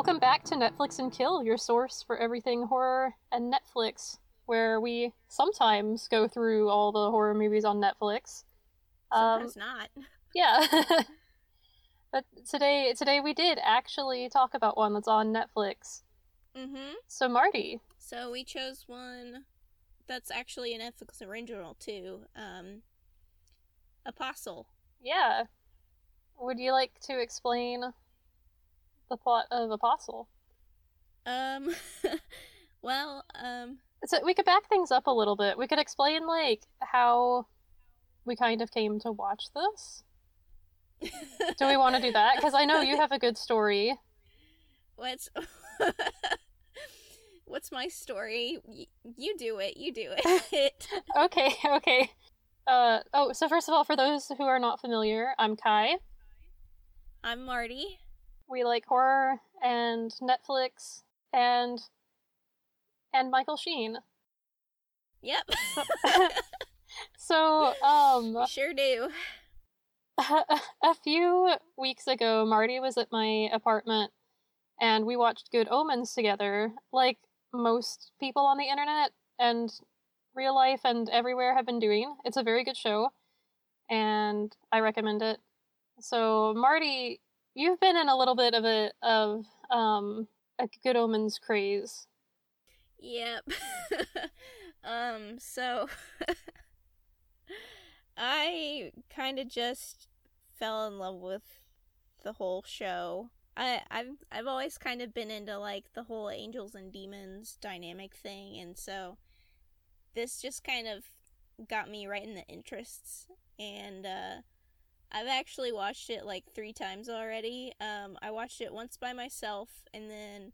Welcome back to Netflix and Kill, your source for everything horror and Netflix, where we sometimes go through all the horror movies on Netflix. Um, Sometimes not. yeah. but today today we did actually talk about one that's on Netflix. Mm-hmm. So Marty, So we chose one that's actually an Netflix original too. Um, Apostle. yeah. Would you like to explain the plot of Apostle? Um, well, um, So we could back things up a little bit. We could explain like how we kind of came to watch this. Do we want to do that? Because I know you have a good story. what's what's my story? Y- you do it. You do it. Okay, okay. Uh oh, so first of all, for those who are not familiar, I'm Kai. I'm Marty. We like horror and Netflix and and Michael Sheen. Yep. So, um we sure do. a few weeks ago, Marty was at my apartment and we watched Good Omens together, like most people on the internet and real life and everywhere have been doing. It's a very good show and I recommend it. So, Marty, you've been in a little bit of a of um a Good Omens craze. Yep. um, so I kind of just fell in love with the whole show. I I've I've always kind of been into like the whole angels and demons dynamic thing and so this just kind of got me right in the interests and uh I've actually watched it like 3 times already. Um I watched it once by myself and then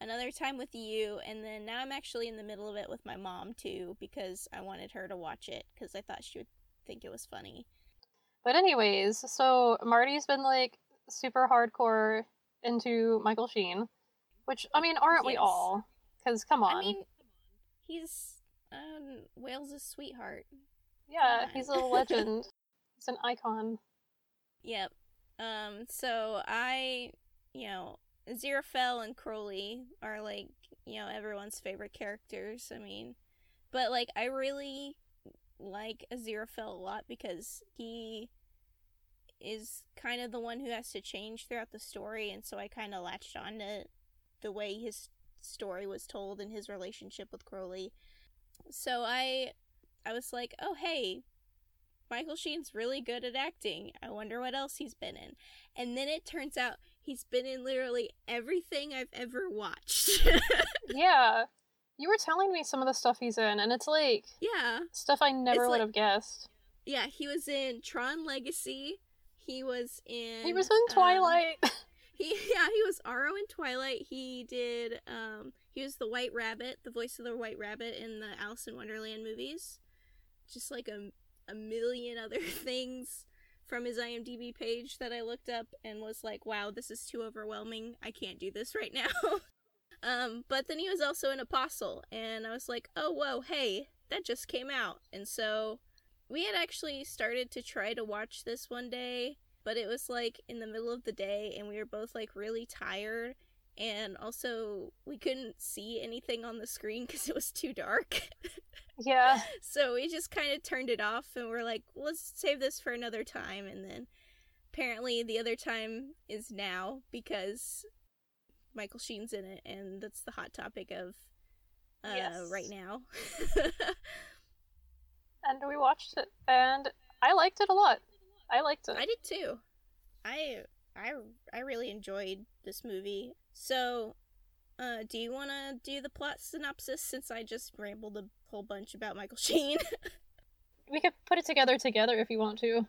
another time with you and then now i'm actually in the middle of it with my mom too because i wanted her to watch it because i thought she would think it was funny But anyways, so Marty's been like super hardcore into Michael Sheen, which I mean, aren't we all? Because come on, i mean he's um, wales' sweetheart yeah, he's a legend. He's an icon. yep um so i you know Aziraphale and Crowley are like, you know, everyone's favorite characters. I mean, but like I really like Aziraphale a lot because he is kind of the one who has to change throughout the story and so I kind of latched on to the way his story was told and his relationship with Crowley. So I I was like, "Oh, hey, Michael Sheen's really good at acting. I wonder what else he's been in." And then it turns out he's been in literally everything I've ever watched. yeah, you were telling me some of the stuff he's in, and it's like yeah. stuff I never It's would like- have guessed. Yeah, he was in Tron Legacy. He was in He was in um, Twilight. he yeah, he was Aro in Twilight. He did um he was the White Rabbit, the voice of the White Rabbit in the Alice in Wonderland movies. Just like a a million other things from his IMDb page that I looked up and was like, "Wow, this is too overwhelming. I can't do this right now." um, but then he was also an apostle and I was like, "Oh, whoa, hey, that just came out." And so we had actually started to try to watch this one day, but it was like in the middle of the day and we were both like really tired and also we couldn't see anything on the screen cuz it was too dark. yeah, so we just kind of turned it off and we're like, let's save this for another time and then apparently the other time is now because Michael Sheen's in it and that's the hot topic of uh Yes. right now. and we watched it, and I liked it a lot. I liked it. I did too. I I I really enjoyed this movie. So, uh, do you want to do the plot synopsis since I just rambled a whole bunch about Michael Sheen? We could put it together together if you want to.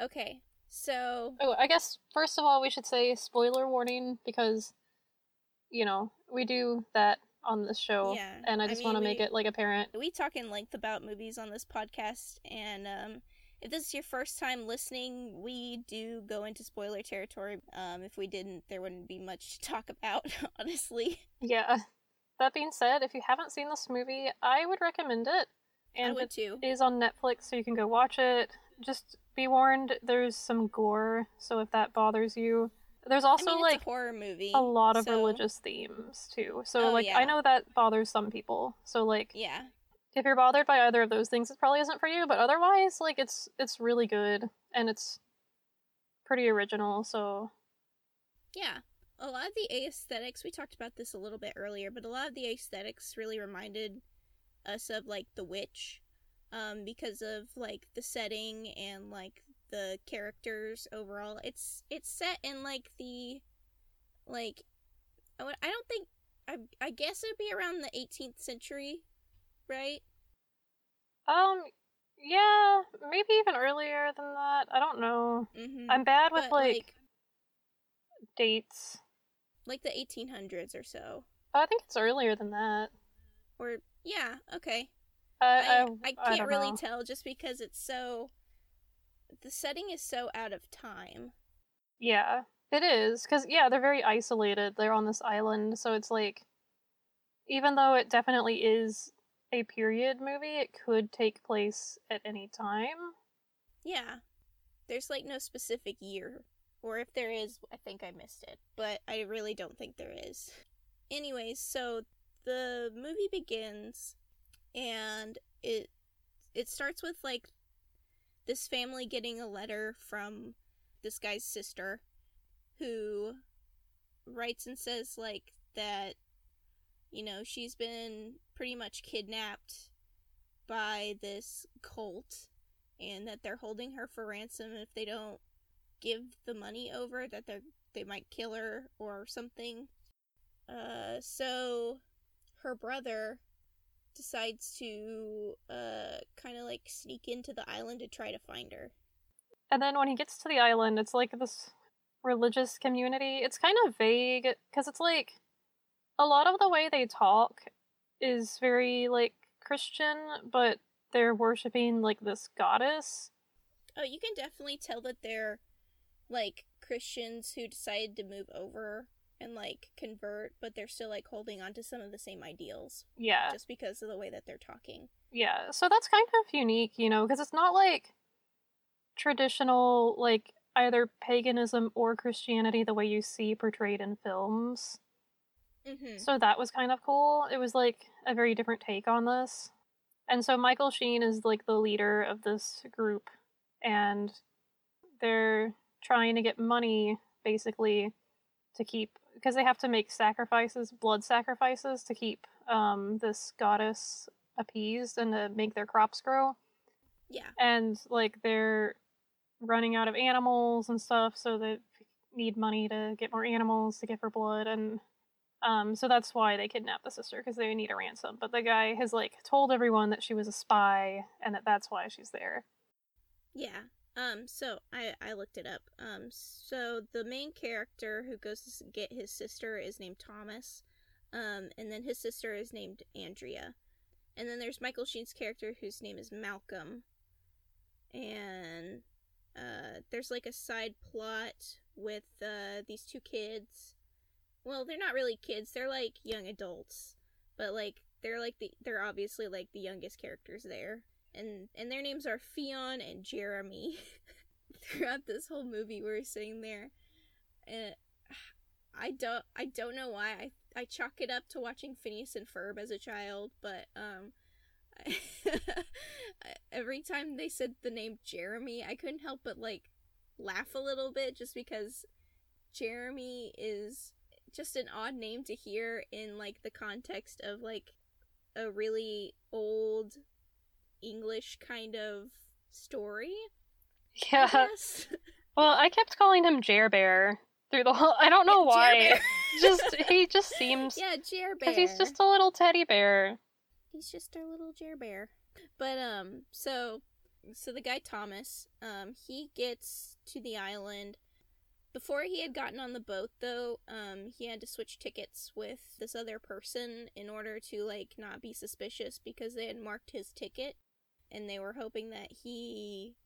okay. So, Oh, I guess first of all we should say spoiler warning because you know, we do that on this show Yeah, and I I just mean, want to make it like apparent. we talk in length about movies on this podcast and um if this is your first time listening, we do go into spoiler territory. Um if we didn't, there wouldn't be much to talk about, honestly. Yeah. That being said, if you haven't seen this movie, I would recommend it. I And would it too. is on Netflix so you can go watch it. Just be warned there's some gore, so if that bothers you, There's I also mean, like a horror movie. a lot of so- religious themes too. So Oh, like yeah. I know that bothers some people. So like Yeah. If you're bothered by either of those things, it probably isn't for you. But otherwise, like it's it's really good and it's pretty original. So Yeah. A lot of the aesthetics, we talked about this a little bit earlier, but a lot of the aesthetics really reminded us of like The Witch um because of like the setting and like the characters overall. It's it's set in like the like I I don't think I I guess it'd be around the 18th century, right? um yeah, maybe even earlier than that. I don't know. Mhm. I'm bad with But, like, dates. like the 1800s or so. I think it's earlier than that. Or yeah, okay. I I, I, I I can't don't really know. tell just because it's so the setting is so out of time. Yeah, it is because yeah, they're very isolated. They're on this island, so it's like, even though it definitely is a period movie, it could take place at any time. Yeah. There's like no specific year. Or if there is, I think I missed it. But I really don't think there is. Anyways, so the movie begins and it it starts with like this family getting a letter from this guy's sister who writes and says like that you know she's been pretty much kidnapped by this cult and that they're holding her for ransom if they don't give the money over that they're they might kill her or something uh so her brother decides to uh kind of like sneak into the island to try to find her And then when he gets to the island, it's like this religious community. It's kind of vague because it's like a lot of the way they talk is very like Christian, but they're worshiping like this goddess. oh you can definitely tell that they're like christians who decided to move over and like convert but they're still like holding on to some of the same ideals Yeah. just because of the way that they're talking Yeah, so that's kind of unique, you know, because it's not like traditional, like either paganism or Christianity the way you see portrayed in films. Mm-hmm. So that was kind of cool. It was like a very different take on this. And so Michael Sheen is like the leader of this group, and they're trying to get money basically to keep because they have to make sacrifices, blood sacrifices to keep um, this goddess appeased and to make their crops grow. yeah And like they're running out of animals and stuff, so they need money to get more animals to give her blood and um, so that's why they kidnapped the sister because they need a ransom. But the guy has like told everyone that she was a spy and that that's why she's there. Yeah. Um. So I I looked it up. Um. So the main character who goes to get his sister is named Thomas. Um. And then his sister is named Andrea. And then there's Michael Sheen's character whose name is Malcolm. And uh, there's like a side plot with uh these two kids. Well, they're not really kids. They're like young adults, but like they're like the they're obviously like the youngest characters there and and their names are Ffion and Jeremy. Throughout this whole movie, we're sitting there, and I don't I don't know why I I chalk it up to watching Phineas and Ferb as a child, but um, every time they said the name Jeremy, I couldn't help but like laugh a little bit just because Jeremy is just an odd name to hear in like the context of like a really old English kind of story. Yeah. Well, I kept calling him Jer Bear through the whole. I don't know why. Just he just seems yeah, Jer Bear. because he's just a little teddy bear. he's just our little Jer Bear. But um, so so the guy Thomas, um, he gets to the island. Before he had gotten on the boat, though, um, he had to switch tickets with this other person in order to like not be suspicious because they had marked his ticket, and they were hoping that he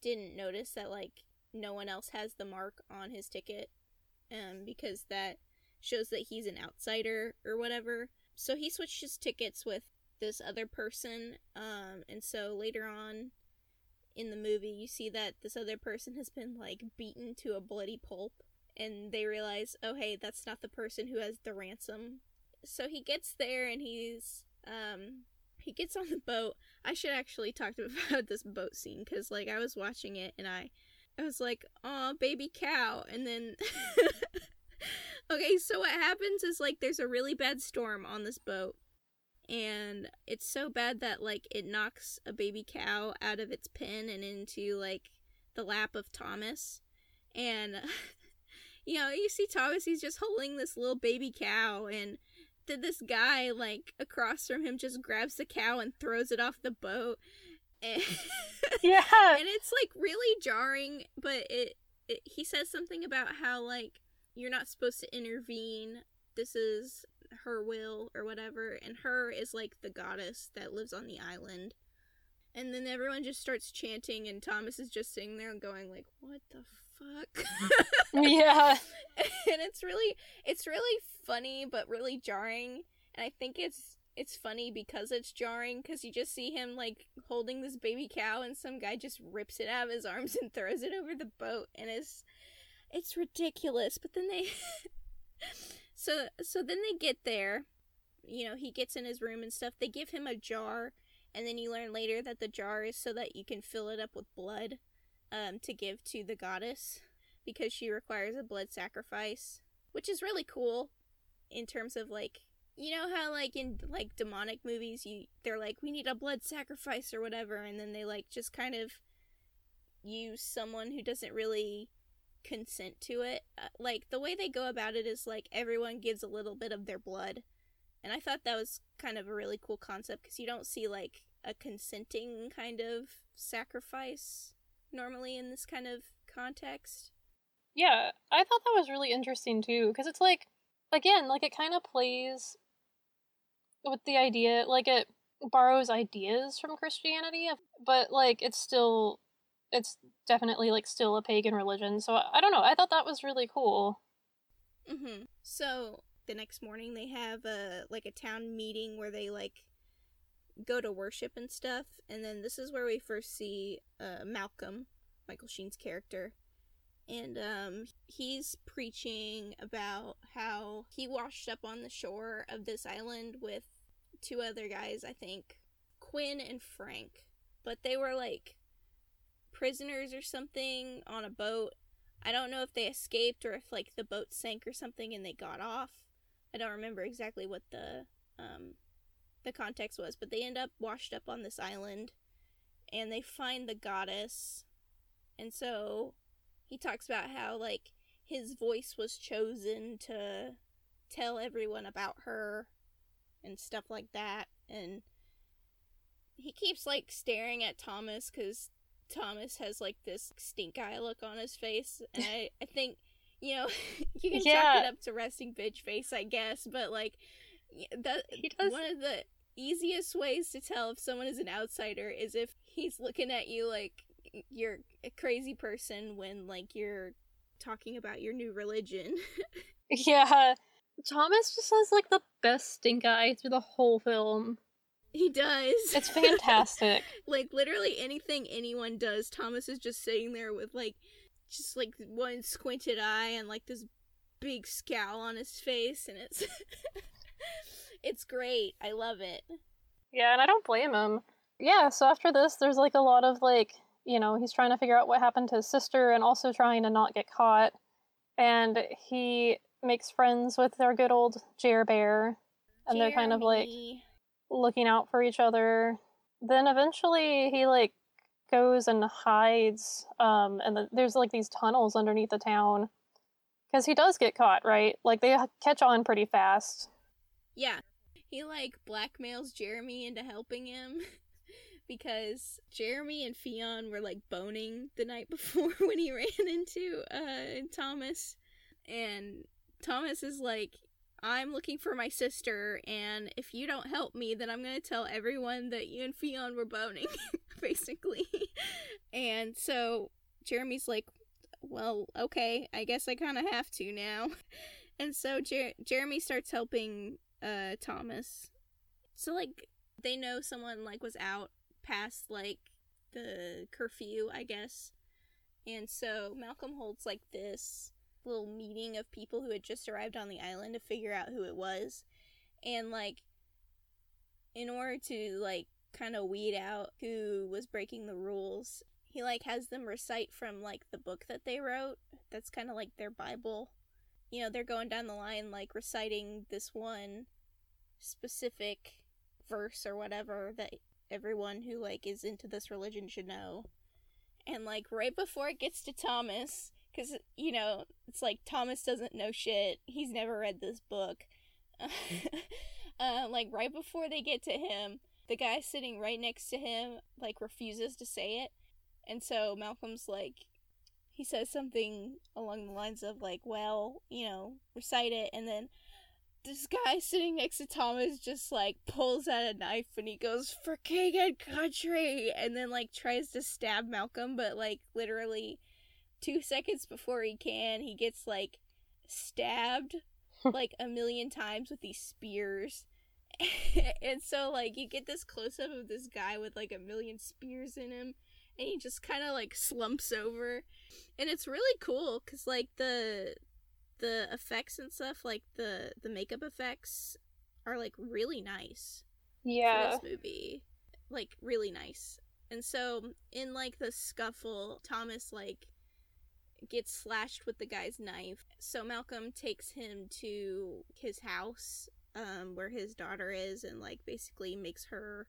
didn't notice that like no one else has the mark on his ticket, um, because that shows that he's an outsider or whatever. So he switched his tickets with this other person, um, and so later on in the movie, you see that this other person has been like beaten to a bloody pulp, and they realize, oh hey, that's not the person who has the ransom. So he gets there and he's um he gets on the boat. I should actually talk about this boat scene because like I was watching it and I I was like, "Oh, baby cow," and then. okay, so what happens is like there's a really bad storm on this boat, and it's so bad that like it knocks a baby cow out of its pen and into like the lap of Thomas, and you know you see Thomas, he's just holding this little baby cow, and then this guy like across from him just grabs the cow and throws it off the boat. And yeah. and it's like really jarring but it, it he says something about how like you're not supposed to intervene. This is her will or whatever and her is like the goddess that lives on the island. And then everyone just starts chanting and thomas is just sitting there and going like what the fuck? Yeah. And it's really it's really funny but really jarring. And i think it's it's funny because it's jarring because you just see him like holding this baby cow and some guy just rips it out of his arms and throws it over the boat and it's it's ridiculous. But then they so so then they get there you know he gets in his room and stuff. They give him a jar and then you learn later that the jar is so that you can fill it up with blood um, to give to the goddess because she requires a blood sacrifice which is really cool in terms of like you know how like in like demonic movies you they're like we need a blood sacrifice or whatever and then they like just kind of use someone who doesn't really consent to it. Uh, like the way they go about it is like everyone gives a little bit of their blood. And i thought that was kind of a really cool concept because you don't see like a consenting kind of sacrifice normally in this kind of context. Yeah i thought that was really interesting too because it's like again like it kind of plays with the idea like it borrows ideas from christianity but like it's still it's definitely like still a pagan religion so i don't know i thought that was really cool mm-hmm. so the next morning they have a like a town meeting where they like go to worship and stuff and then this is where we first see uh, malcolm michael sheen's character and um, he's preaching about how he washed up on the shore of this island with two other guys, I think, Quinn and Frank. But they were like prisoners or something on a boat. I don't know if they escaped or if like the boat sank or something and they got off. I don't remember exactly what the um the context was, but they end up washed up on this island and they find the goddess. And so he talks about how like his voice was chosen to tell everyone about her and stuff like that and he keeps like staring at Thomas cuz Thomas has like this stink eye look on his face and I, I think you know you can yeah. chalk it up to resting bitch face I guess but like that he does. one of the easiest ways to tell if someone is an outsider is if he's looking at you like you're a crazy person when like you're talking about your new religion. yeah. Thomas just has like the best stink eye through the whole film. He does. It's fantastic. like literally anything anyone does, Thomas is just sitting there with like just like one squinted eye and like this big scowl on his face and it's it's great. I love it. Yeah, and I don't blame him. Yeah, so after this there's like a lot of like you know, he's trying to figure out what happened to his sister and also trying to not get caught. And he makes friends with our good old Jer Bear. And Jeremy. they're kind of like looking out for each other. Then eventually he like goes and hides um and the, there's like these tunnels underneath the town because he does get caught right like they catch on pretty fast yeah he like blackmails jeremy into helping him because Jeremy and Ffion were like boning the night before when he ran into uh, Thomas. And Thomas is like, I'm looking for my sister, and if you don't help me, then I'm going to tell everyone that you and Ffion were boning, basically. and so Jeremy's like, well, okay, I guess I kind of have to now. And so Jer- Jeremy starts helping uh, Thomas. So, like, they know someone, like, was out past like the curfew, I guess. And so Malcolm holds like this little meeting of people who had just arrived on the island to figure out who it was. And like in order to like kind of weed out who was breaking the rules, he like has them recite from like the book that they wrote. That's kind of like their bible. You know, they're going down the line like reciting this one specific verse or whatever that everyone who like is into this religion should know. And like right before it gets to Thomas, because you know it's like Thomas doesn't know shit. He's never read this book. uh, like right before they get to him, the guy sitting right next to him like refuses to say it, and so Malcolm's like, he says something along the lines of like, well, you know, recite it, and then this guy sitting next to Thomas just like pulls out a knife and he goes for king and country and then like tries to stab Malcolm but like literally 2 seconds before he can he gets like stabbed like a million times with these spears and so like you get this close up of this guy with like a million spears in him and he just kind of like slumps over and it's really cool cuz like the the effects and stuff, like the the makeup effects, are like really nice. Yeah. This movie, like really nice. And so in like the scuffle, Thomas like gets slashed with the guy's knife. So Malcolm takes him to his house, um, where his daughter is, and like basically makes her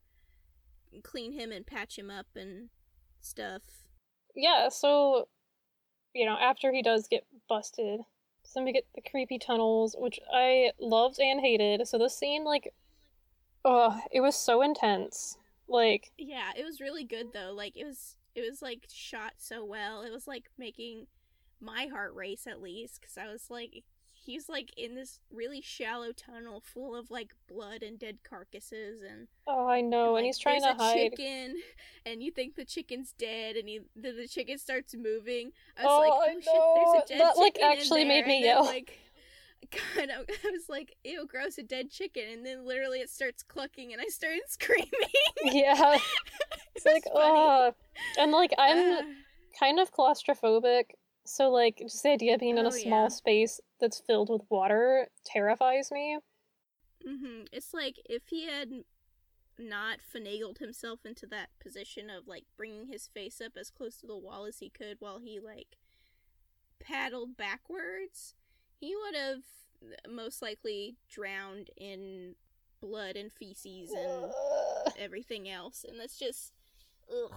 clean him and patch him up and stuff. Yeah, so you know, after he does get busted, then we get the creepy tunnels, which I loved and hated. So this scene, like, oh, it was so intense. Like, yeah, it was really good though. Like, it was it was like shot so well. It was like making my heart race at least because I was like, he's like in this really shallow tunnel full of like blood and dead carcasses and oh i know and, like, and he's trying to hide chicken and you think the chicken's dead and he the, the chicken starts moving i was oh, like oh I shit there's a dead that like actually made me yell like God, I was like, ew, gross, a dead chicken. And then literally it starts clucking and I started screaming. Yeah. it's like, oh. And like, I'm uh, kind of claustrophobic. So, like, just the idea of being in a oh, small yeah. space that's filled with water terrifies me. Mm-hmm. It's like if he had not finagled himself into that position of like bringing his face up as close to the wall as he could while he like paddled backwards, he would have most likely drowned in blood and feces and everything else. And that's just ugh,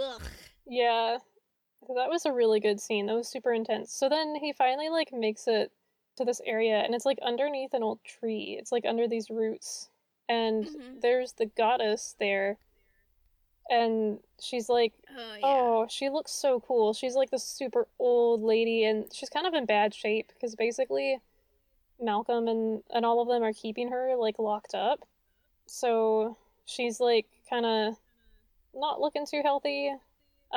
ugh. Yeah, that was a really good scene. That was super intense. So then he finally like makes it to this area and it's like underneath an old tree. It's like under these roots. And mm-hmm. there's the goddess there. And she's like, oh, yeah. oh, she looks so cool. She's like this super old lady and she's kind of in bad shape because basically Malcolm and, and all of them are keeping her like locked up. So she's like kind of not looking too healthy.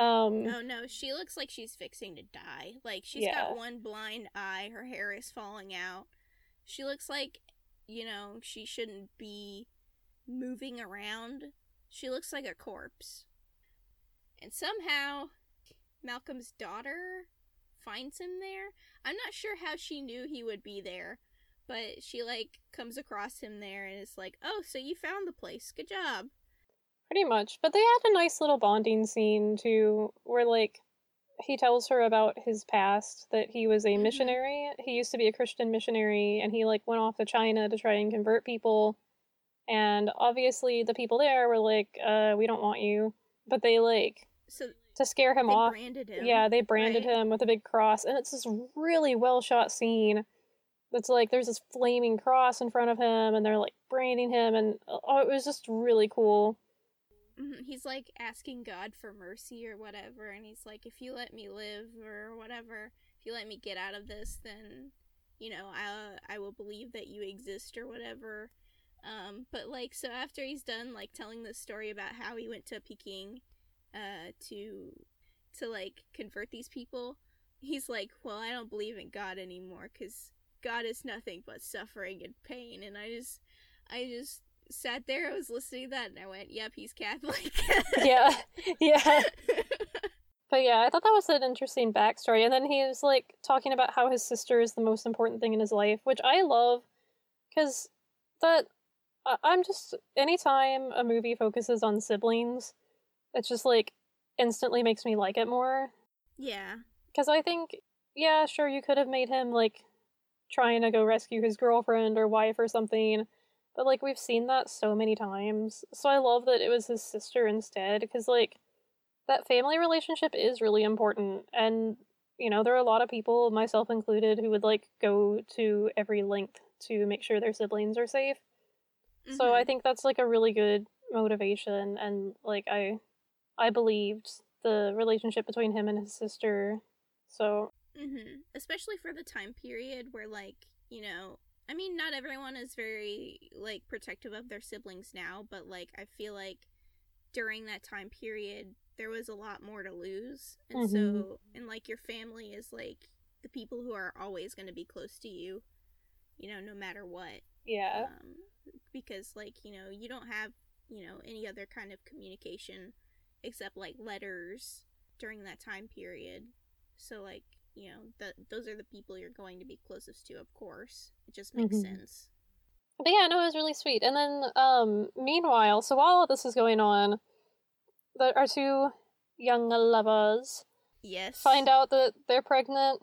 Um, oh no, she looks like she's fixing to die. Like she's yeah. got one blind eye, her hair is falling out. She looks like, you know, she shouldn't be moving around. She looks like a corpse. And somehow, Malcolm's daughter finds him there. I'm not sure how she knew he would be there, but she like comes across him there and is like, "Oh, so you found the place. Good job." Pretty much. But they had a nice little bonding scene too, where like he tells her about his past that he was a mm-hmm. missionary. He used to be a Christian missionary and he like went off to China to try and convert people. And obviously the people there were like, uh, we don't want you. But they like so to scare him off. Him, yeah, they branded right? him with a big cross and it's this really well shot scene. That's like there's this flaming cross in front of him and they're like branding him and oh it was just really cool. Mm-hmm, he's like asking God for mercy or whatever, and he's like, if you let me live or whatever, if you let me get out of this, then you know I I will believe that you exist or whatever. Um, but like so after he's done like telling the story about how he went to Peking, uh, to to like convert these people, he's like, well I don't believe in God anymore because God is nothing but suffering and pain, and I just I just sat there, I was listening to that, and I went, "Yep, he's Catholic." yeah, yeah. But yeah, I thought that was an interesting backstory. And then he was like talking about how his sister is the most important thing in his life, which I love because that I'm just anytime a movie focuses on siblings, it just like instantly makes me like it more. Yeah. Because I think, yeah, sure, you could have made him like trying to go rescue his girlfriend or wife or something, but like we've seen that so many times. So I love that it was his sister instead, because like that family relationship is really important. And, you know, there are a lot of people, myself included, who would like go to every length to make sure their siblings are safe. Mm-hmm. So I mm-hmm. think that's like a really good motivation and like I I believed the relationship between him and his sister. So hmm especially for the time period where like, you know, I mean not everyone is very like protective of their siblings now, but like I feel like during that time period there was a lot more to lose. And mm-hmm. so and like your family is like the people who are always going to be close to you, you know, no matter what. Yeah. Um, because like you know you don't have you know any other kind of communication except like letters during that time period so like you know that those are the people you're going to be closest to of course it just makes mm-hmm. sense but yeah no it was really sweet and then um meanwhile so while all this is going on the, our two young lovers yes find out that they're pregnant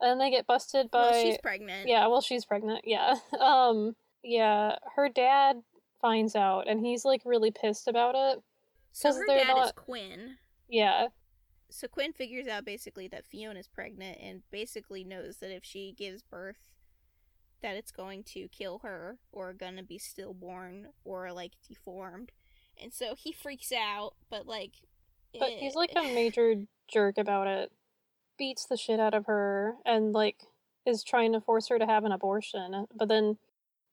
and they get busted by well, she's pregnant yeah well she's pregnant yeah um yeah, her dad finds out and he's like really pissed about it. So her dad not... is Quinn. Yeah. So Quinn figures out basically that Fiona's pregnant and basically knows that if she gives birth that it's going to kill her or gonna be stillborn or like deformed. And so he freaks out, but like But it... he's like a major jerk about it. Beats the shit out of her and like is trying to force her to have an abortion. But then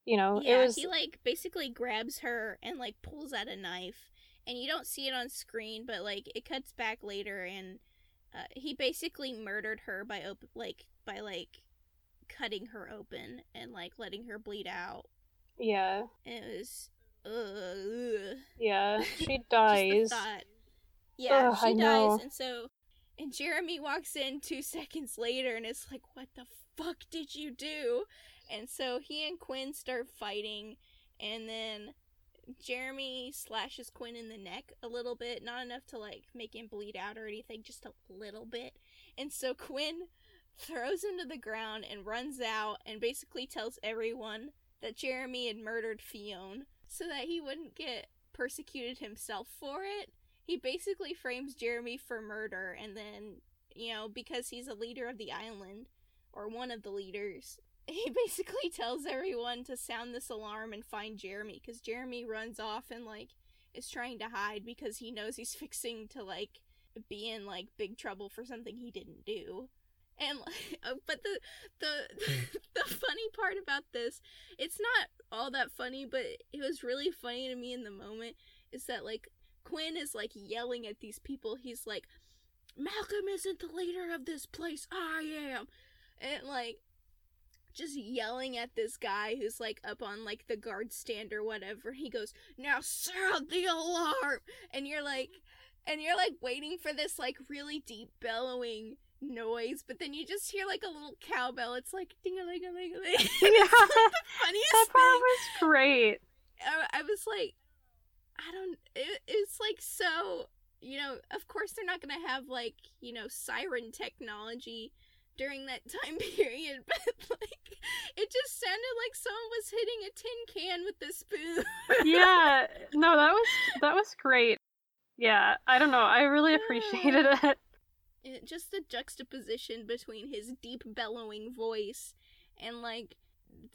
you know, yeah, it was he like basically grabs her and like pulls out a knife, and you don't see it on screen, but like it cuts back later, and uh, he basically murdered her by op- like by like cutting her open and like letting her bleed out. Yeah, it was. Uh, yeah, she dies. yeah, Ugh, she I dies, know. and so and Jeremy walks in two seconds later and is like, "What the fuck did you do?" And so he and Quinn start fighting, and then Jeremy slashes Quinn in the neck a little bit, not enough to like make him bleed out or anything, just a little bit. And so Quinn throws him to the ground and runs out and basically tells everyone that Jeremy had murdered Ffion so that he wouldn't get persecuted himself for it. He basically frames Jeremy for murder and then, you know, because he's a leader of the island or one of the leaders, he basically tells everyone to sound this alarm and find Jeremy because Jeremy runs off and like is trying to hide because he knows he's fixing to like be in like big trouble for something he didn't do. And uh, but the the the funny part about this, it's not all that funny, but it was really funny to me in the moment is that like Quinn is like yelling at these people. He's like Malcolm isn't the leader of this place. I am. And like just yelling at this guy who's like up on like the guard stand or whatever. He goes, "Now sound the alarm!" And you're like, and you're like waiting for this like really deep bellowing noise, but then you just hear like a little cowbell. It's like ding a ling a ling a ling. Yeah, the funniest that part thing. was great. I, I was like, I don't. It, it's like so. You know, of course they're not gonna have like you know siren technology during that time period, but like it just sounded like someone was hitting a tin can with a spoon. yeah, no, that was that was great. Yeah, I don't know. I really appreciated it. it. Just the juxtaposition between his deep bellowing voice and like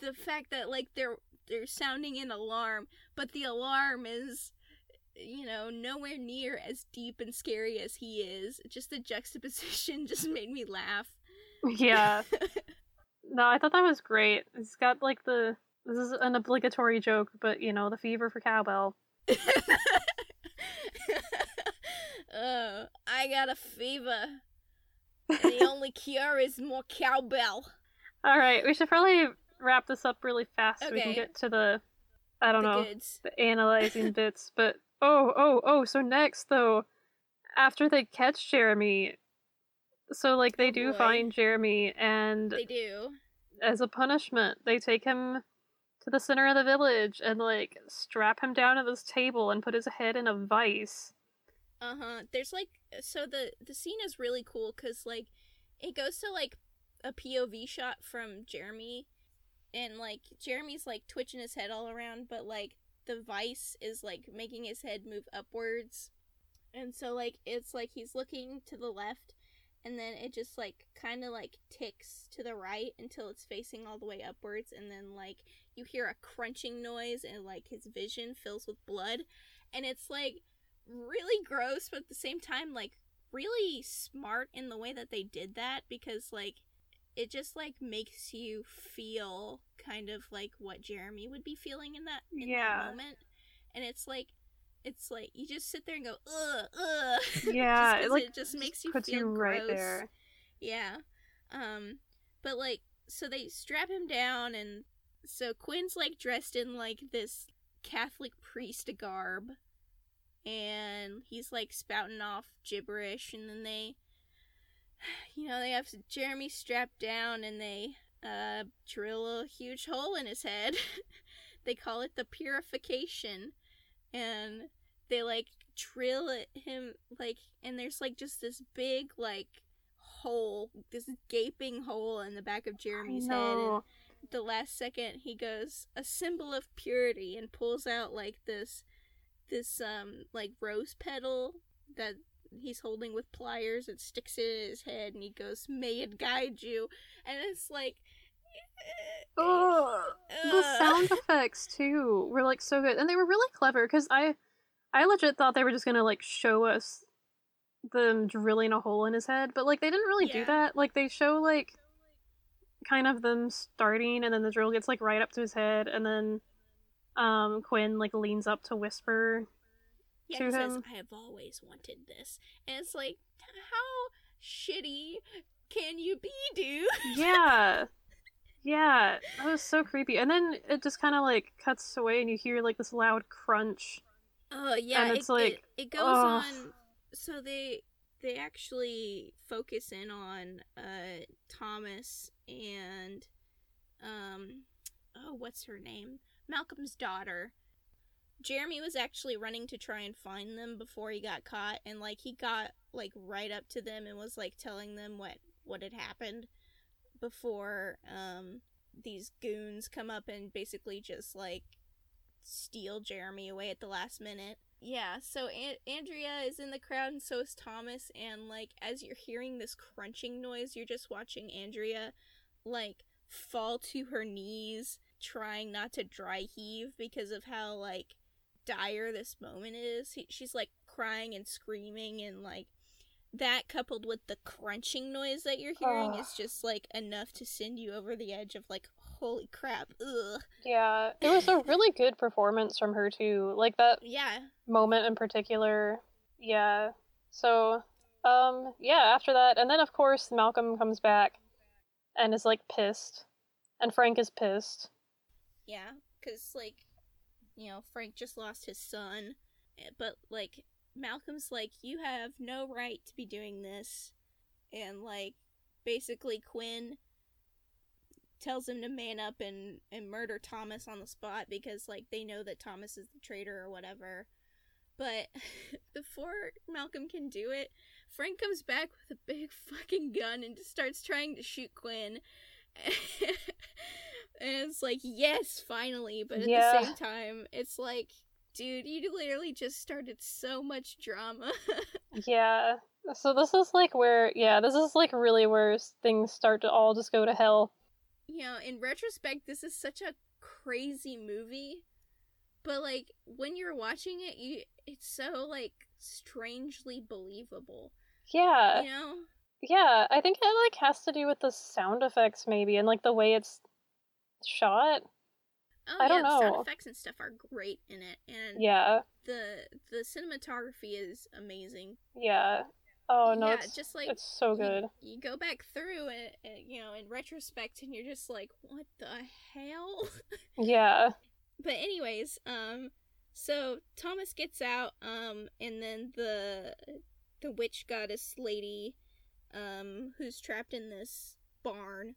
the fact that like they're they're sounding an alarm, but the alarm is you know, nowhere near as deep and scary as he is. Just the juxtaposition just made me laugh. Yeah. no, I thought that was great. It's got like the this is an obligatory joke, but you know, the fever for cowbell. oh, I got a fever. And the only cure is more cowbell. All right, we should probably wrap this up really fast okay. so we can get to the I don't the know, goods. the analyzing bits, but oh, oh, oh, so next though after they catch Jeremy, so like they Oh, do boy. find Jeremy, and They do. as a punishment, they take him to the center of the village and like strap him down to this table and put his head in a vice. Uh huh. There's like so the the scene is really cool because like it goes to like a POV shot from Jeremy, and like Jeremy's like twitching his head all around, but like the vice is like making his head move upwards, and so like it's like he's looking to the left, and then it just like kind of like ticks to the right until it's facing all the way upwards, and then like you hear a crunching noise and like his vision fills with blood, and it's like really gross, but at the same time, like really smart in the way that they did that because like it just like makes you feel kind of like what Jeremy would be feeling in that in Yeah. that moment, and it's like it's like you just sit there and go ugh ugh Yeah, just like, it just makes you Puts feel you right gross. there. Yeah. Um but like so they strap him down and so Quinn's like dressed in like this Catholic priest garb and he's like spouting off gibberish and then they you know they have Jeremy strapped down and they uh drill a huge hole in his head. they call it the purification and they like drill at him like and there's like just this big like hole this gaping hole in the back of Jeremy's head and the last second he goes a symbol of purity and pulls out like this this um like rose petal that he's holding with pliers. And sticks it in his head and he goes may it guide you. And it's like Ugh. The sound effects too were like so good, and they were really clever because I, I legit thought they were just gonna like show us them drilling a hole in his head, but like they didn't really do that. Like they show like kind of them starting, and then the drill gets like right up to his head, and then um Quinn like leans up to whisper. yeah, to he says him. i have always wanted this and it's like how shitty can you be dude Yeah. Yeah, that was so creepy. And then it just kind of like cuts away, and you hear like this loud crunch. Oh yeah, And it's it, like, it, it goes on. So they they actually focus in on uh Thomas and um oh what's her name Malcolm's daughter. Jeremy was actually running to try and find them before he got caught, and like he got like right up to them and was like telling them what what had happened before um these goons come up and basically just like steal Jeremy away at the last minute. Yeah, so An- Andrea is in the crowd and so is Thomas and like as you're hearing this crunching noise, you're just watching Andrea like fall to her knees trying not to dry heave because of how like dire this moment is. He- she's like crying and screaming and like that coupled with the crunching noise that you're hearing is just like enough to send you over the edge of like holy crap. Ugh. Yeah, it was a really good performance from her too. Like that Yeah. moment in particular. Yeah. So, um, yeah, after that, and then of course Malcolm comes back and is like pissed, and Frank is pissed. Yeah, because, like, you know, Frank just lost his son, eh, but, like, Malcolm's like, you have no right to be doing this. And, like, basically, Quinn tells him to man up and, and murder Thomas on the spot because, like, they know that Thomas is the traitor or whatever. But before Malcolm can do it, Frank comes back with a big fucking gun and just starts trying to shoot Quinn. and it's like, yes, finally. But at Yeah. the same time, it's like, dude, you literally just started so much drama. Yeah. So this is like where, yeah, this is like really where things start to all just go to hell. You know, in retrospect, this is such a crazy movie. But like when you're watching it, you it's so like strangely believable. Yeah. You know? Yeah, I think it like has to do with the sound effects maybe and like the way it's shot. Oh I yeah, don't the sound effects and stuff are great in it, and Yeah. the the cinematography is amazing. Yeah. Oh no, yeah, it's just like it's so you- good. You, go back through it, and, you know, in retrospect, and you're just like, what the hell? Yeah. but anyways, um, so Thomas gets out, um, and then the the witch goddess lady, um, who's trapped in this barn,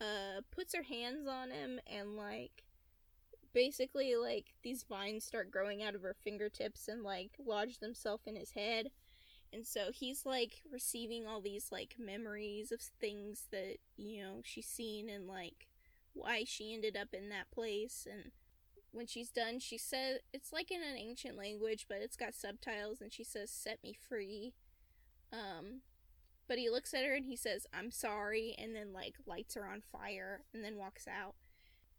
uh, puts her hands on him and like basically like these vines start growing out of her fingertips and like lodge themselves in his head and so he's like receiving all these like memories of things that you know she's seen and like why she ended up in that place. And when she's done she says it's like in an ancient language but it's got subtitles and she says set me free. Um but he looks at her and he says i'm sorry and then like lights her on fire and then walks out.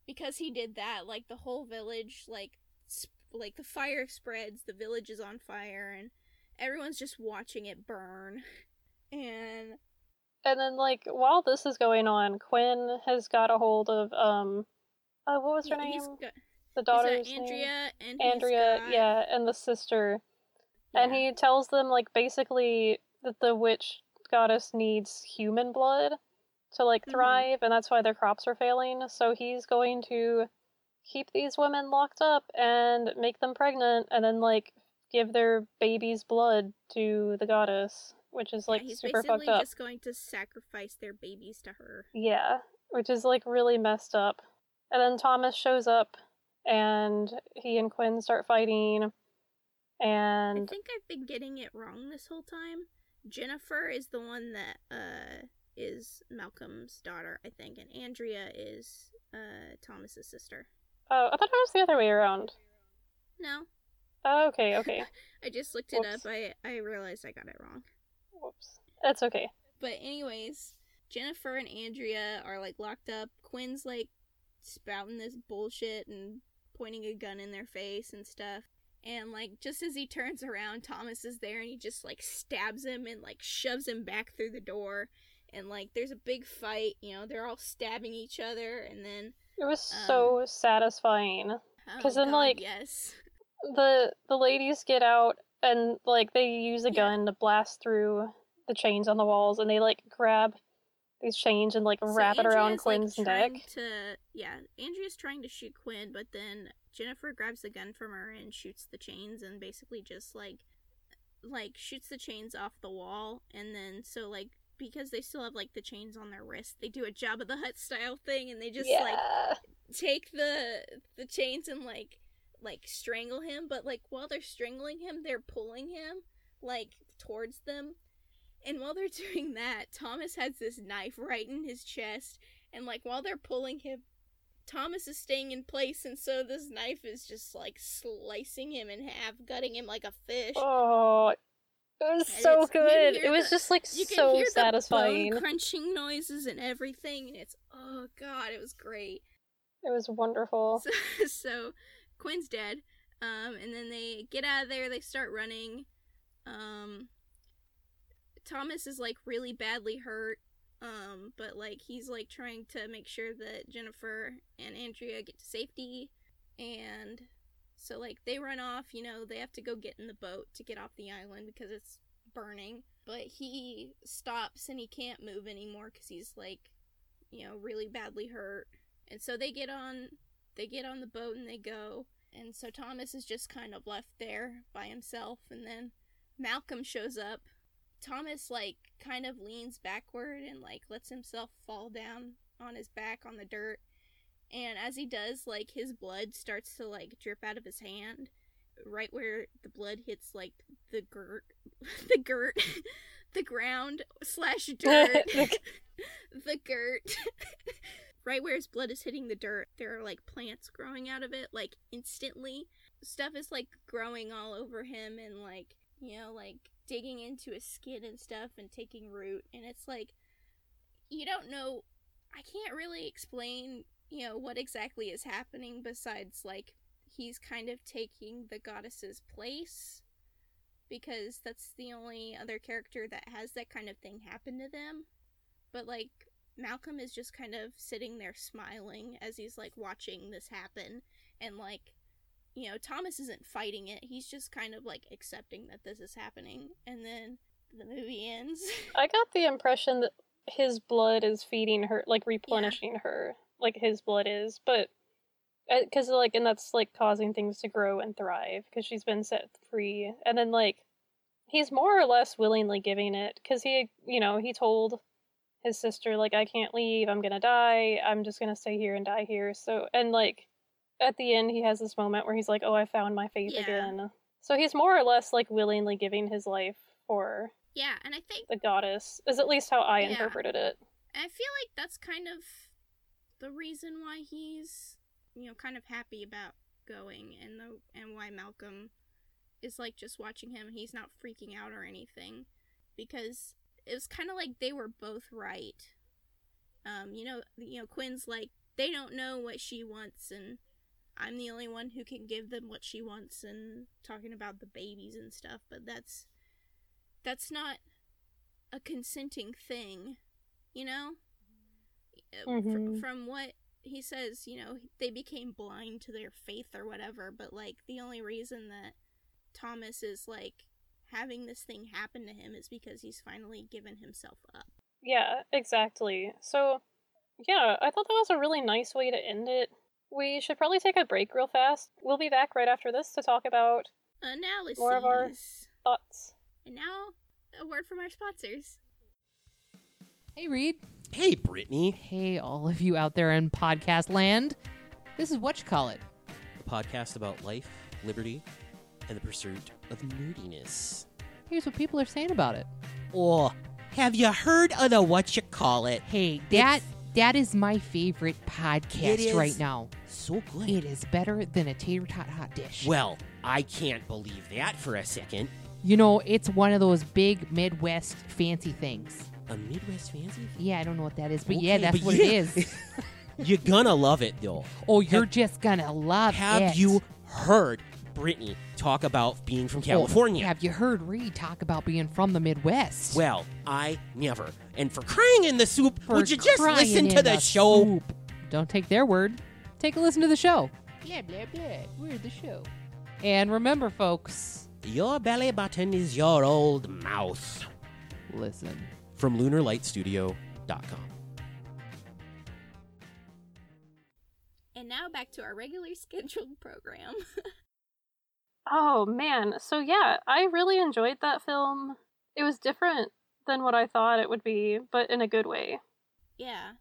Because he did that like the whole village like sp- like the fire spreads the village is on fire and everyone's just watching it burn and And then, like, while this is going on, Quinn has got a hold of, um, uh, what was her he- name? got, The got daughter's name? andrea and Andrea, got- yeah, and the sister. And he tells them, like, basically that the witch goddess needs human blood to, like, Mhm. thrive, and that's why their crops are failing. So he's going to keep these women locked up and make them pregnant, and then, like, give their baby's blood to the goddess, which is, Yeah, like, he's super fucked up. just going to sacrifice their babies to her Yeah, which is like really messed up. And then Thomas shows up and he and Quinn start fighting And I think I've been getting it wrong this whole time. Jennifer is the one that uh is Malcolm's daughter, I think, and Andrea is uh Thomas's sister. oh, I thought it was the other way around. No, Oh, okay, okay. I just looked it Whoops. up. I I realized I got it wrong. Whoops. That's okay. But anyways, Jennifer and Andrea are like locked up. Quinn's like spouting this bullshit and pointing a gun in their face and stuff. And like just as he turns around, Thomas is there and he just like stabs him and like shoves him back through the door. And like there's a big fight, you know, they're all stabbing each other and then It was Um, so satisfying. oh 'Cause then, God, like, yes. The the ladies get out and like they use a Yeah. gun to blast through the chains on the walls and they like grab these chains and like So wrap it around like, Quinn's trying neck. To yeah, Andrea's trying to shoot Quinn, but then Jennifer grabs the gun from her and shoots the chains, and basically just like like shoots the chains off the wall, and then so like because they still have like the chains on their wrist, they do a Jabba the Hutt style thing, and they just yeah. like take the the chains and like like strangle him but like while they're strangling him they're pulling him like towards them and while they're doing that thomas has this knife right in his chest and like while they're pulling him thomas is staying in place and so this knife is just like slicing him in half gutting him like a fish Oh, it was And so it's- you can good. It was the- just like you can so hear satisfying. crunching noises and everything and it's oh god it was great It was wonderful. So, so Quinn's dead. Um, and then they get out of there. They start running. Um, Thomas is like really badly hurt. Um, but like he's like trying to make sure that Jennifer and Andrea get to safety. And so like they run off. You know they have to go get in the boat to get off the island because it's burning. But he stops and he can't move anymore because he's like, you know, really badly hurt. And so they get on they get on the boat and they go. And so Thomas is just kind of left there by himself. And then Malcolm shows up. Thomas, like, kind of leans backward and, like, lets himself fall down on his back on the dirt. And as he does, like, his blood starts to, like, drip out of his hand. Right where the blood hits, like, the girt, the girt, the ground slash dirt, the girt. Right where his blood is hitting the dirt, there are like plants growing out of it, like instantly. Stuff is like growing all over him and like, you know, like digging into his skin and stuff and taking root. And it's like, you don't know, I can't really explain, you know, what exactly is happening besides like he's kind of taking the goddess's place because that's the only other character that has that kind of thing happen to them. But like Malcolm is just kind of sitting there smiling as he's like watching this happen. And like you know Thomas isn't fighting it. He's just kind of like accepting that this is happening. And then the movie ends. I got the impression that his blood is feeding her, like replenishing her, like his blood is, but uh, because like, and that's like causing things to grow and thrive because she's been set free, and then like he's more or less willingly giving it because he, you know, he told his sister like I can't leave, I'm gonna die, I'm just gonna stay here and die here. So and like at the end he has this moment where he's like, oh, I found my faith Yeah. again. So he's more or less like willingly giving his life for Yeah, and I think the goddess, is at least how I Yeah. interpreted it. I feel like that's kind of the reason why he's, you know, kind of happy about going and the and why Malcolm is like just watching him. He's not freaking out or anything because it was kind of like they were both right. Um, you know, you know Quinn's like they don't know what she wants and I'm the only one who can give them what she wants and talking about the babies and stuff, but that's that's not a consenting thing you know Uh, fr- Mhm. from what he says you know they became blind to their faith or whatever but like the only reason that thomas is like having this thing happen to him is because he's finally given himself up Yeah, exactly. So, yeah, I thought that was a really nice way to end it. We should probably take a break real fast. We'll be back right after this to talk about analysis More of our- thoughts. and now a word from our sponsors Hey, Reed. Hey, Brittany. Hey, all of you out there in podcast land. This is what you call it. A podcast about life, liberty, and the pursuit of nerdiness. Here's what people are saying about it. Oh, have you heard of the what you call it? Hey, that that is my favorite podcast is. right now. So good. It is better than a tater tot hot dish. Well, I can't believe that for a second. you know, it's one of those big Midwest fancy things. A Midwest fancy? Yeah, I don't know what that is, but yeah, Okay, that's but what yeah. it is. You're gonna love it, though. Oh, you're Have- just gonna love it. Have you heard Brittany talk about being from California? have you heard Reed talk about being from the Midwest? Well, I never. And for crying in the soup, For would you just listen in to the, show? soup. Don't take their word. Take a listen to the show. Blah blah blah. We're the show. And remember, folks, Your belly button is your old mouth. listen. From LunarLightStudio.com. and now back to our regularly scheduled program Oh man, so yeah, I really enjoyed that film. It was different than what I thought it would be, but in a good way. yeah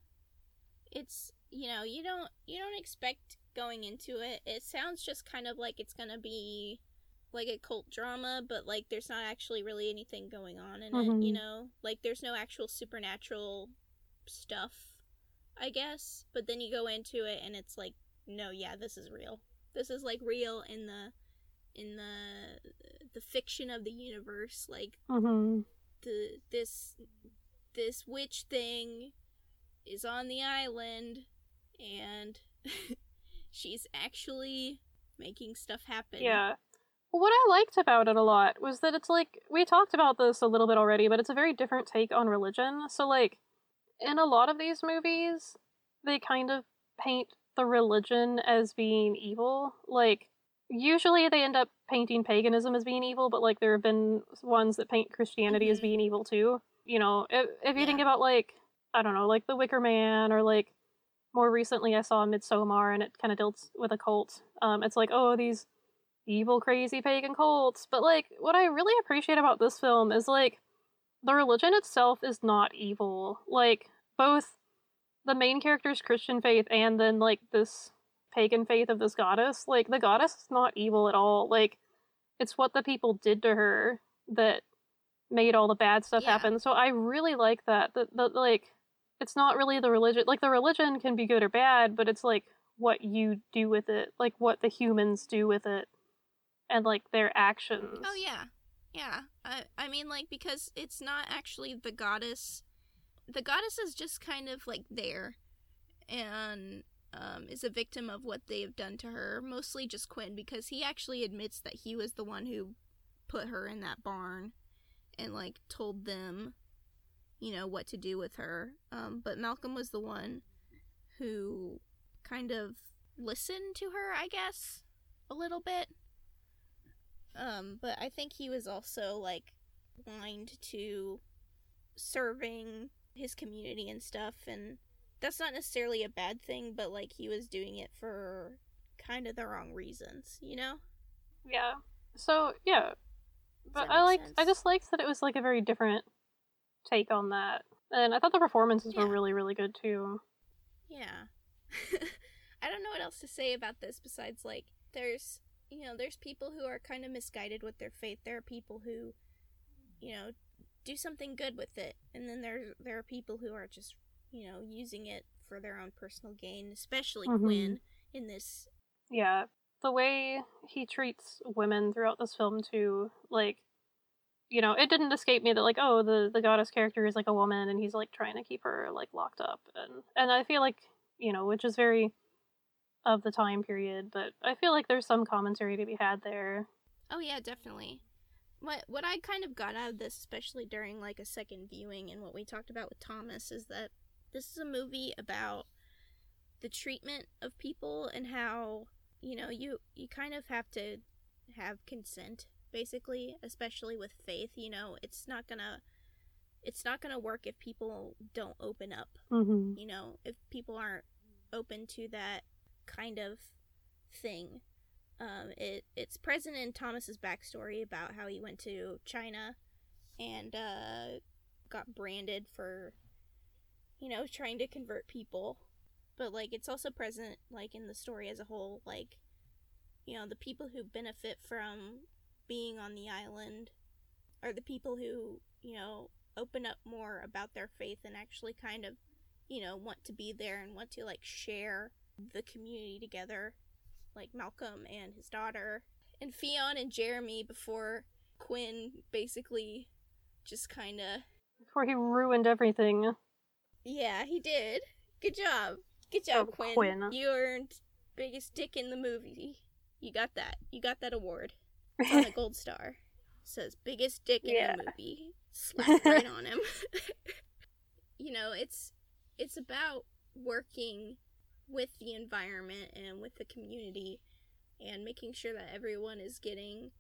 it's you know you don't you don't expect going into it it sounds just kind of like it's gonna be like a cult drama but like there's not actually really anything going on in it you Mhm. know like there's no actual supernatural stuff i guess but then you go into it and it's like no yeah this is real this is like real in the in the the fiction of the universe like Mm-hmm. the this this witch thing is on the island and she's actually making stuff happen. Yeah. Well, what I liked about it a lot was that it's like we talked about this a little bit already, but it's a very different take on religion. So like in a lot of these movies, they kind of paint the religion as being evil. Like usually they end up painting paganism as being evil, but like there have been ones that paint Christianity as Mhm. being evil too. You know, if, if you think about like I don't know, like The Wicker Man or like more recently I saw Midsommar and it kind of deals with a cult. Um, it's like, oh, these evil, crazy pagan cults. But like, what I really appreciate about this film is like, the religion itself is not evil. Like, both the main character's Christian faith and then like this pagan faith of this goddess, like, the goddess is not evil at all. Like, it's what the people did to her that made all the bad stuff Yeah. happen. So I really like that. That, that like, it's not really the religion. Like, the religion can be good or bad, but it's like what you do with it, like what the humans do with it, and like their actions. Oh yeah. Yeah. I I mean like because it's not actually the goddess. The goddess is just kind of like there and um, is a victim of what they have done to her. Mostly just Quinn because he actually admits that he was the one who put her in that barn and like told them, you know, what to do with her. Um, but Malcolm was the one who kind of listened to her, I guess, a little bit. Um, but I think he was also like blind to serving his community and stuff, and that's not necessarily a bad thing, but like he was doing it for kind of the wrong reasons, you know? Yeah. So yeah, But I like I just liked that it was like a very different take on that. And I thought the performances were really, really good too. Yeah. I don't know what else to say about this besides like there's you know, there's people who are kind of misguided with their faith. There are people who you know, do something good with it. And then there there are people who are just, you know, using it for their own personal gain, especially Mhm. Quinn in this Yeah. The way he treats women throughout this film too, like you know, it didn't escape me that like, oh, the the goddess character is like a woman and he's like trying to keep her like locked up and and I feel like, you know, which is very of the time period, but I feel like there's some commentary to be had there. Oh yeah, definitely. What what I kind of got out of this, especially during like a second viewing and what we talked about with Thomas, is that this is a movie about the treatment of people and how, you know, you you kind of have to have consent, basically, especially with faith, you know, it's not gonna it's not gonna work if people don't open up Mhm. you know, if people aren't open to that kind of thing. Um, it it's present in Thomas's backstory about how he went to China and uh, got branded for, you know, trying to convert people. But like, it's also present like in the story as a whole. Like, you know, the people who benefit from being on the island are the people who you know open up more about their faith and actually kind of you know, want to be there and want to like share the community together, like Malcolm and his daughter, and Ffion and Jeremy before Quinn basically just kind of. Before he ruined everything. Yeah, he did. Good job. Good job, Oh, Quinn. Quinn. You earned biggest dick in the movie. You got that. You got that award. It's on a gold star. says biggest dick in Yeah. the movie. Slap right on him. you know, it's it's about working with the environment and with the community and making sure that everyone is getting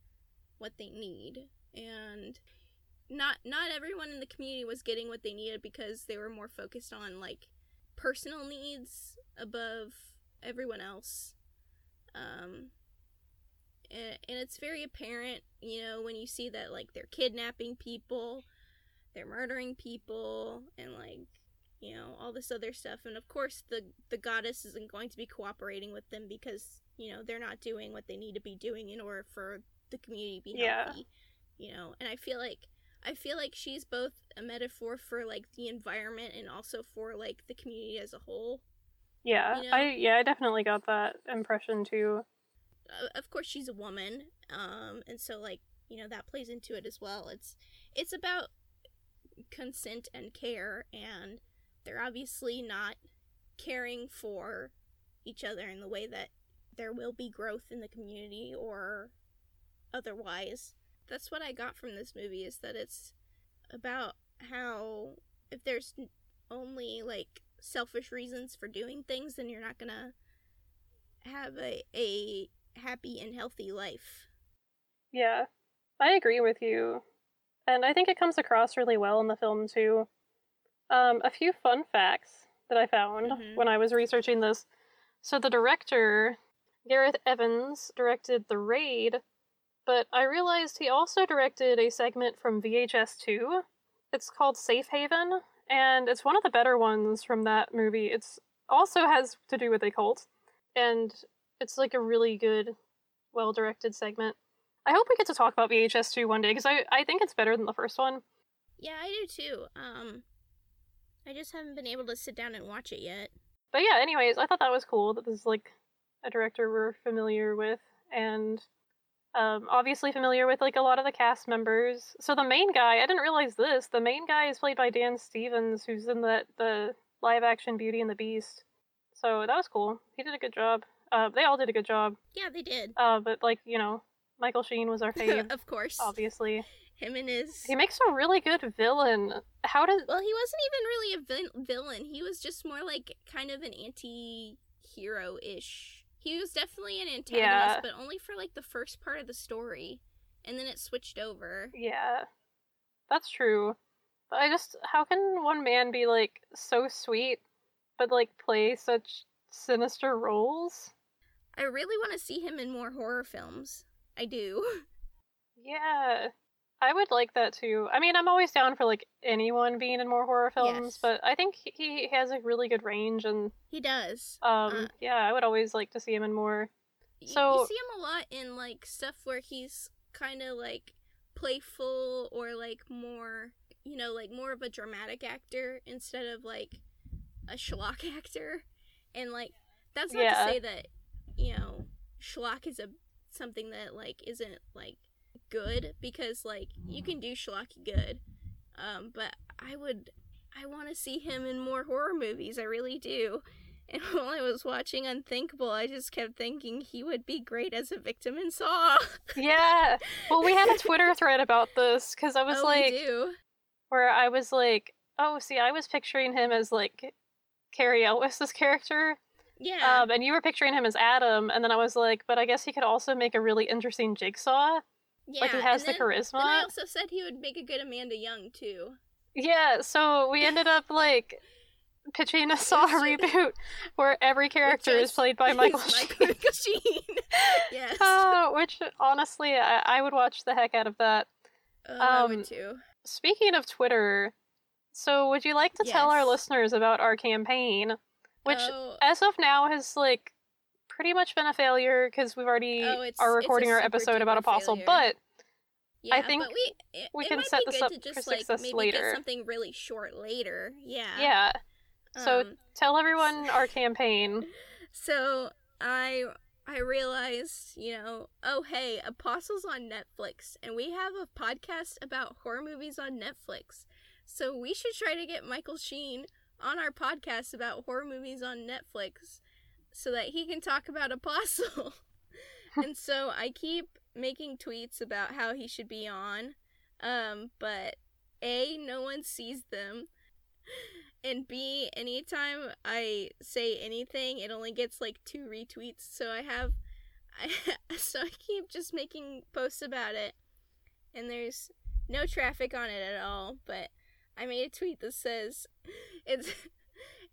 what they need and not not everyone in the community was getting what they needed because they were more focused on like personal needs above everyone else. Um and, and it's very apparent you know when you see that like they're kidnapping people they're murdering people and like you know all this other stuff. And of course the the goddess isn't going to be cooperating with them because you know they're not doing what they need to be doing in order for the community to be Yeah. healthy you know. And i feel like i feel like she's both a metaphor for like the environment and also for like the community as a whole Yeah, You know? I yeah, I definitely got that impression too. uh, of course she's a woman um and so like you know that plays into it as well it's it's about consent and care and they're obviously not caring for each other in the way that there will be growth in the community or otherwise that's what i got from this movie is that it's about how if there's only like selfish reasons for doing things then you're not gonna have a, a happy and healthy life Yeah, I agree with you. And I think it comes across really well in the film, too. Um, a few fun facts that I found Mhm. when I was researching this. So, the director, Gareth Evans, directed The Raid, but I realized he also directed a segment from VHS 2. It's called Safe Haven, and it's one of the better ones from that movie. It's also has to do with a cult, and it's like a really good, well directed segment. I hope we get to talk about VHS 2 one day because I, I think it's better than the first one. yeah i do too um i just haven't been able to sit down and watch it yet But yeah, anyways, I thought that was cool that this is like a director we're familiar with and um, obviously familiar with like a lot of the cast members. So the main guy, I didn't realize this. The main guy is played by Dan Stevens, who's in the the live action Beauty and the Beast. So that was cool. He did a good job. Uh, they all did a good job. yeah they did Uh, but like you know, Michael Sheen was our fave, of course obviously. him and his He makes a really good villain. How does well he wasn't even really a vil- villain he was just more like kind of an anti-hero-ish he was definitely an antagonist Yeah. but only for like the first part of the story and then it switched over Yeah, that's true. But I just, how can one man be like so sweet, but like play such sinister roles? i really want to see him in more horror films i do Yeah, I would like that too. I mean, I'm always down for like anyone being in more horror films, Yes. but I think he- he has a really good range, and He does. um, Uh, yeah, I would always like to see him in more. So- you see him a lot in like stuff where he's kind of like playful or like more, you know, like more of a dramatic actor instead of like a schlock actor. And like that's not Yeah. to say that you know schlock is a something that like isn't like good because like you can do schlocky good. Um, but I would I want to see him in more horror movies. I really do. And while I was watching Unthinkable, I just kept thinking he would be great as a victim in Saw. Yeah. Well, we had a Twitter thread about this because I was oh, like, do. where I was like, oh, see, I was picturing him as like Cary Elwes's character, Yeah. um, and you were picturing him as Adam, and then I was like, but I guess he could also make a really interesting Jigsaw. Yeah. like he has and the then, charisma. Then I also said he would make a good Amanda Young too. Yeah, so we ended up like pitching a Saw reboot where every character is just- played by Michael Sheen. Sheen. yes. Uh, which honestly, I-, I would watch the heck out of that. Oh, I um, would too. Speaking of Twitter, so would you like to tell our listeners about our campaign, which oh, as of now has like pretty much been a failure because we've already Oh, are recording our episode about Apostle, failure. but yeah, think but we, it, we can set this up to for just like success maybe later. get something really short later. Yeah. yeah. So Um, tell everyone our campaign. So I I realized, you know, oh hey, Apostles on Netflix, and we have a podcast about horror movies on Netflix. So we should try to get Michael Sheen on our podcast about horror movies on Netflix so that he can talk about Apostle. and so I keep making tweets about how he should be on. Um, but A, no one sees them. And B, anytime I say anything, it only gets like two retweets. So I have, I, so I keep just making posts about it, and there's no traffic on it at all. But I made a tweet that says, it's,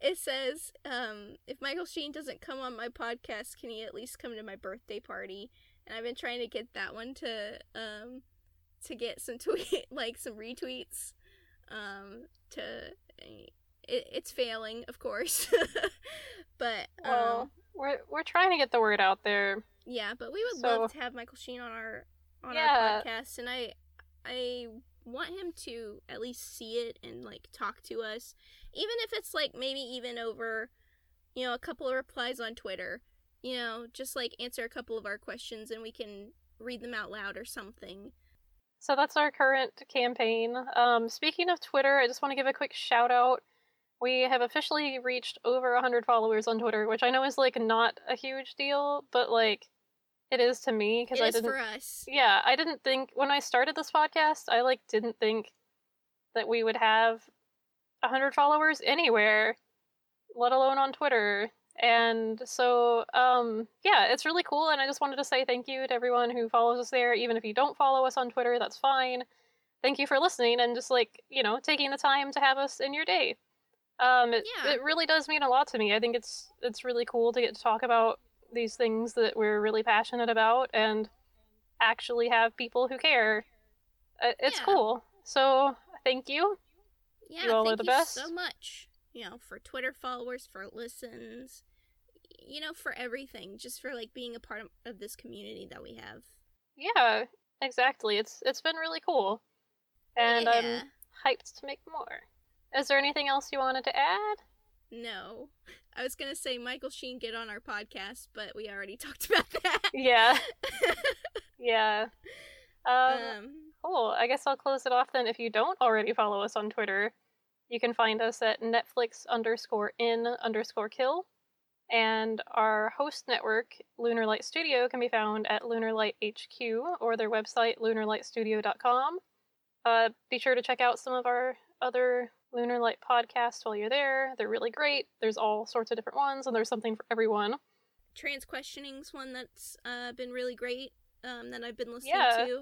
it says, um, if Michael Sheen doesn't come on my podcast, can he at least come to my birthday party? And I've been trying to get that one to, um, to get some tweet like some retweets, um, to it, it's failing, of course. but um, Well, we're we're trying to get the word out there. yeah, but we would so- love to have Michael Sheen on our on Yeah. our podcast, and I I want him to at least see it and like talk to us, even if it's like maybe even over, you know, a couple of replies on Twitter. You know, just like answer a couple of our questions and we can read them out loud or something. So that's our current campaign. Um, speaking of Twitter, I just want to give a quick shout out. We have officially reached over 100 followers on Twitter, which I know is like not a huge deal, but like it is to me because It I is didn't. for us. Yeah, I didn't think when I started this podcast, I like didn't think that we would have 100 followers anywhere, let alone on Twitter. And so, um, yeah, it's really cool. And I just wanted to say thank you to everyone who follows us there. Even if you don't follow us on Twitter, that's fine. Thank you for listening and just like, you know, taking the time to have us in your day. Um, it, Yeah. it really does mean a lot to me. I think it's it's really cool to get to talk about these things that we're really passionate about and actually have people who care. Uh, It's Yeah. cool. So thank you. Yeah, You all thank are the you best. so much. You know, for Twitter followers, for listens, you know, for everything, just for like being a part of, of this community that we have. Yeah, exactly. It's it's been really cool, and yeah. I'm hyped to make more. Is there anything else you wanted to add? No, I was gonna say Michael Sheen get on our podcast, but we already talked about that. Yeah, yeah. Um, um, cool. I guess I'll close it off then. If you don't already follow us on Twitter, you can find us at Netflix underscore in underscore kill. And our host network, Lunar Light Studio, can be found at Lunar Light HQ or their website, lunarlightstudio.com. Uh, be sure to check out some of our other Lunar Light podcast while you're there. They're really great. There's all sorts of different ones, and there's something for everyone. trans questioning's one that's uh, been really great. Um, that I've been listening Yeah. to.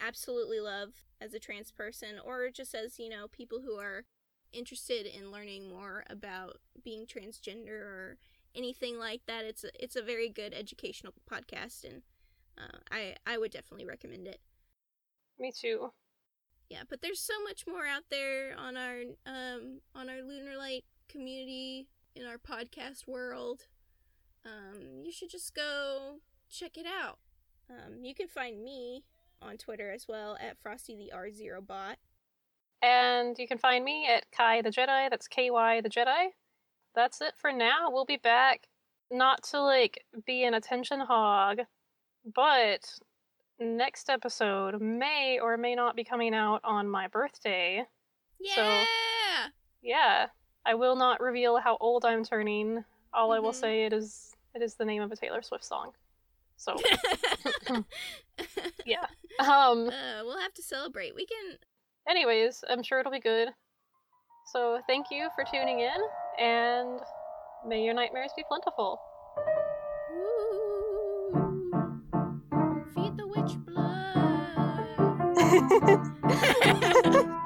Absolutely love as a trans person, or just as you know, people who are interested in learning more about being transgender or anything like that. It's a, it's a very good educational podcast, and uh, I I would definitely recommend it. Me too. Yeah, but there's so much more out there on our um on our Lunar Light community in our podcast world. Um, you should just go check it out. Um, you can find me on Twitter as well at Frosty the R Zero Bot. And you can find me at Kai the Jedi. That's K Y the Jedi. That's it for now. We'll be back not to like be an attention hog, but next episode may or may not be coming out on my birthday. Yeah. So- Yeah, I will not reveal how old I'm turning. All I will Mhm. say it is it is the name of a Taylor Swift song. So yeah. Um Uh, we'll have to celebrate. We can. anyways, I'm sure it'll be good. So thank you for tuning in and may your nightmares be plentiful. Ooh, feed the witch blood. Lunar